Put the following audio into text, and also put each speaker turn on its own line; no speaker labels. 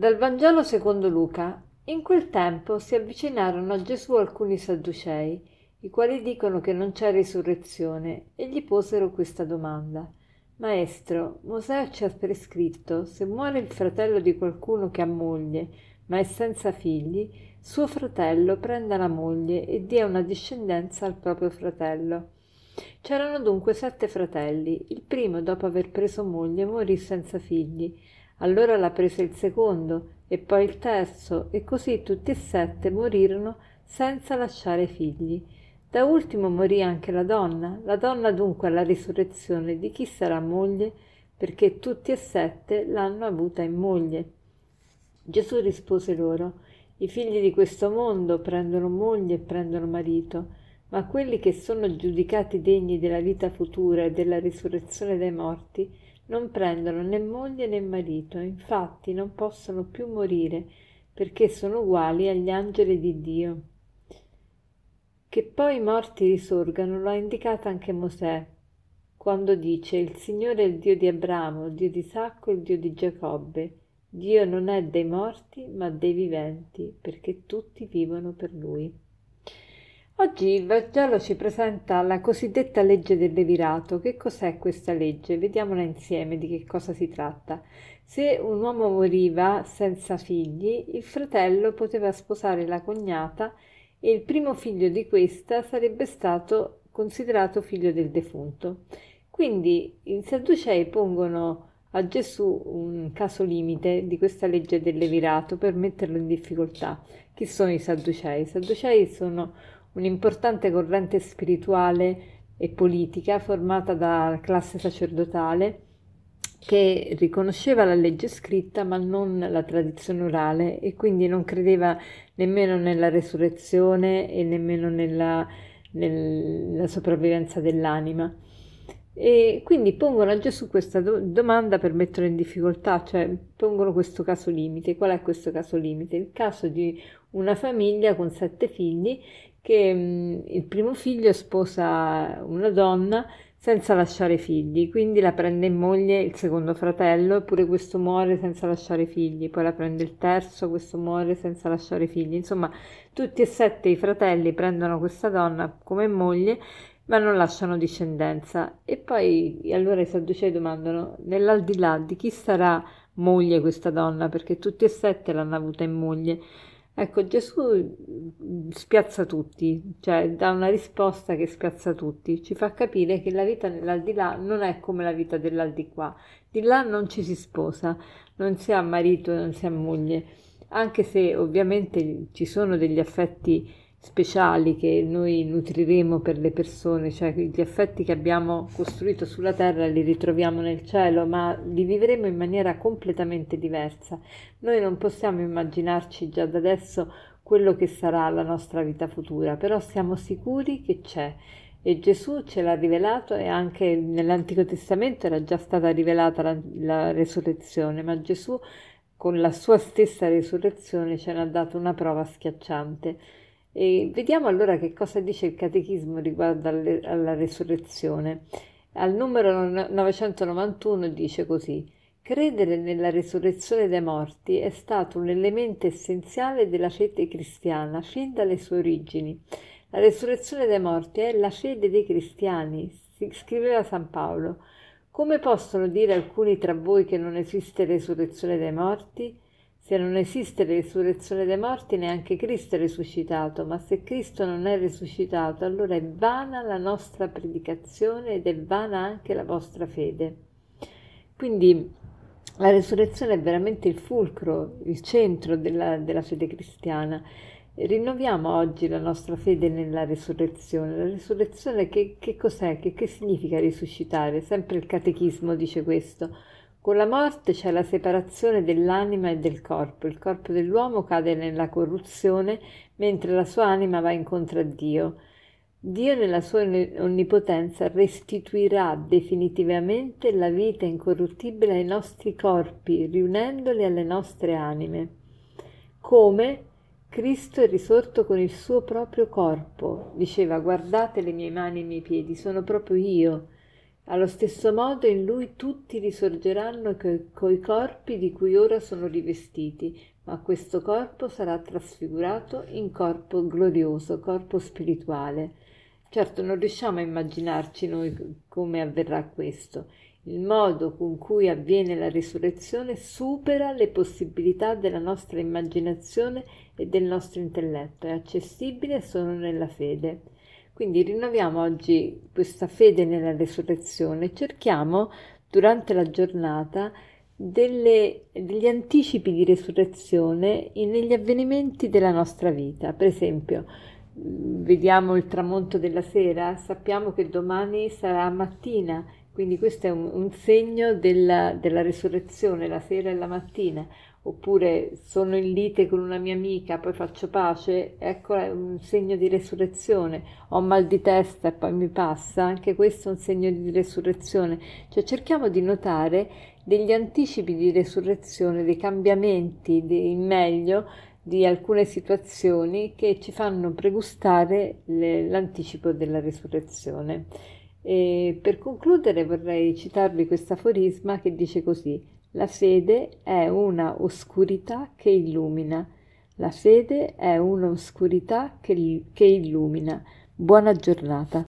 Dal Vangelo secondo Luca. In quel tempo si avvicinarono a Gesù alcuni sadducei, i quali dicono che non c'è risurrezione, e gli posero questa domanda. Maestro, Mosè ci ha prescritto, se muore il fratello di qualcuno che ha moglie, ma è senza figli, suo fratello prenda la moglie e dia una discendenza al proprio fratello. C'erano dunque sette fratelli. Il primo, dopo aver preso moglie, morì senza figli. Allora la prese il secondo e poi il terzo e così tutti e sette morirono senza lasciare figli. Da ultimo morì anche la donna, la donna dunque alla risurrezione di chi sarà moglie, perché tutti e sette l'hanno avuta in moglie. Gesù rispose loro, i figli di questo mondo prendono moglie e prendono marito, ma quelli che sono giudicati degni della vita futura e della risurrezione dai morti, non prendono né moglie né marito, infatti non possono più morire, perché sono uguali agli angeli di Dio. Che poi i morti risorgano lo ha indicato anche Mosè, quando dice il Signore è il Dio di Abramo, il Dio di Isacco il Dio di Giacobbe. Dio non è dei morti, ma dei viventi, perché tutti vivono per Lui. Oggi il Vangelo ci presenta la cosiddetta legge del levirato. Che cos'è questa legge? Vediamola insieme di che cosa si tratta. Se un uomo moriva senza figli, il fratello poteva sposare la cognata e il primo figlio di questa sarebbe stato considerato figlio del defunto. Quindi i Sadducei pongono a Gesù un caso limite di questa legge del levirato per metterlo in difficoltà. Chi sono i Sadducei? I Sadducei sono un'importante corrente spirituale e politica formata dalla classe sacerdotale che riconosceva la legge scritta ma non la tradizione orale e quindi non credeva nemmeno nella resurrezione e nemmeno nella, nella sopravvivenza dell'anima. E quindi pongono a Gesù questa do- domanda per metterlo in difficoltà, cioè pongono questo caso limite. Qual è questo caso limite? Il caso di una famiglia con sette figli che mh, il primo figlio sposa una donna senza lasciare figli, quindi la prende in moglie il secondo fratello, eppure questo muore senza lasciare figli, poi la prende il terzo, questo muore senza lasciare figli. Insomma, tutti e sette i fratelli prendono questa donna come moglie, ma non lasciano discendenza. E poi allora i Sadducei domandano: nell'aldilà di chi sarà moglie questa donna? Perché tutti e sette l'hanno avuta in moglie. Ecco, Gesù spiazza tutti, cioè dà una risposta che spiazza tutti, ci fa capire che la vita nell'aldilà non è come la vita dell'aldiquà, di là non ci si sposa, non si ha marito, non si ha moglie, anche se ovviamente ci sono degli affetti speciali che noi nutriremo per le persone, cioè gli affetti che abbiamo costruito sulla terra li ritroviamo nel cielo, ma li vivremo in maniera completamente diversa. Noi non possiamo immaginarci già da adesso quello che sarà la nostra vita futura, però siamo sicuri che c'è e Gesù ce l'ha rivelato e anche nell'Antico Testamento era già stata rivelata la, la resurrezione, ma Gesù con la sua stessa resurrezione ce n'ha dato una prova schiacciante. E vediamo allora che cosa dice il Catechismo riguardo alle, alla resurrezione. Al numero 991 dice così: Credere nella resurrezione dei morti è stato un elemento essenziale della fede cristiana fin dalle sue origini. La resurrezione dei morti è la fede dei cristiani, scriveva San Paolo. Come possono dire alcuni tra voi che non esiste resurrezione dei morti? Se non esiste risurrezione dei morti, neanche Cristo è risuscitato, ma se Cristo non è risuscitato, allora è vana la nostra predicazione ed è vana anche la vostra fede. Quindi la risurrezione è veramente il fulcro, il centro della, della fede cristiana. Rinnoviamo oggi la nostra fede nella risurrezione. La risurrezione che, che cos'è? Che, che significa risuscitare? Sempre il catechismo dice questo con la morte c'è la separazione dell'anima e del corpo. Il corpo dell'uomo cade nella corruzione, mentre la sua anima va incontro a Dio. Dio nella sua onnipotenza restituirà definitivamente la vita incorruttibile ai nostri corpi, riunendoli alle nostre anime. Come Cristo è risorto con il suo proprio corpo. Diceva guardate le mie mani e i miei piedi, sono proprio io Allo stesso modo in lui tutti risorgeranno coi corpi di cui ora sono rivestiti, ma questo corpo sarà trasfigurato in corpo glorioso, corpo spirituale. Certo, non riusciamo a immaginarci noi come avverrà questo. Il modo con cui avviene la risurrezione supera le possibilità della nostra immaginazione e del nostro intelletto, è accessibile solo nella fede. Quindi rinnoviamo oggi questa fede nella risurrezione e cerchiamo durante la giornata delle, degli anticipi di risurrezione negli avvenimenti della nostra vita. Per esempio, vediamo il tramonto della sera, sappiamo che domani sarà mattina, quindi questo è un, un segno della, della risurrezione, la sera e la mattina. Oppure sono in lite con una mia amica, poi faccio pace, ecco è un segno di resurrezione, ho mal di testa e poi mi passa, anche questo è un segno di resurrezione, cioè cerchiamo di notare degli anticipi di resurrezione, dei cambiamenti in meglio di alcune situazioni che ci fanno pregustare le, l'anticipo della resurrezione. E per concludere vorrei citarvi questo aforisma che dice così la fede è una oscurità che illumina. La fede è una oscurità che, che illumina. Buona giornata.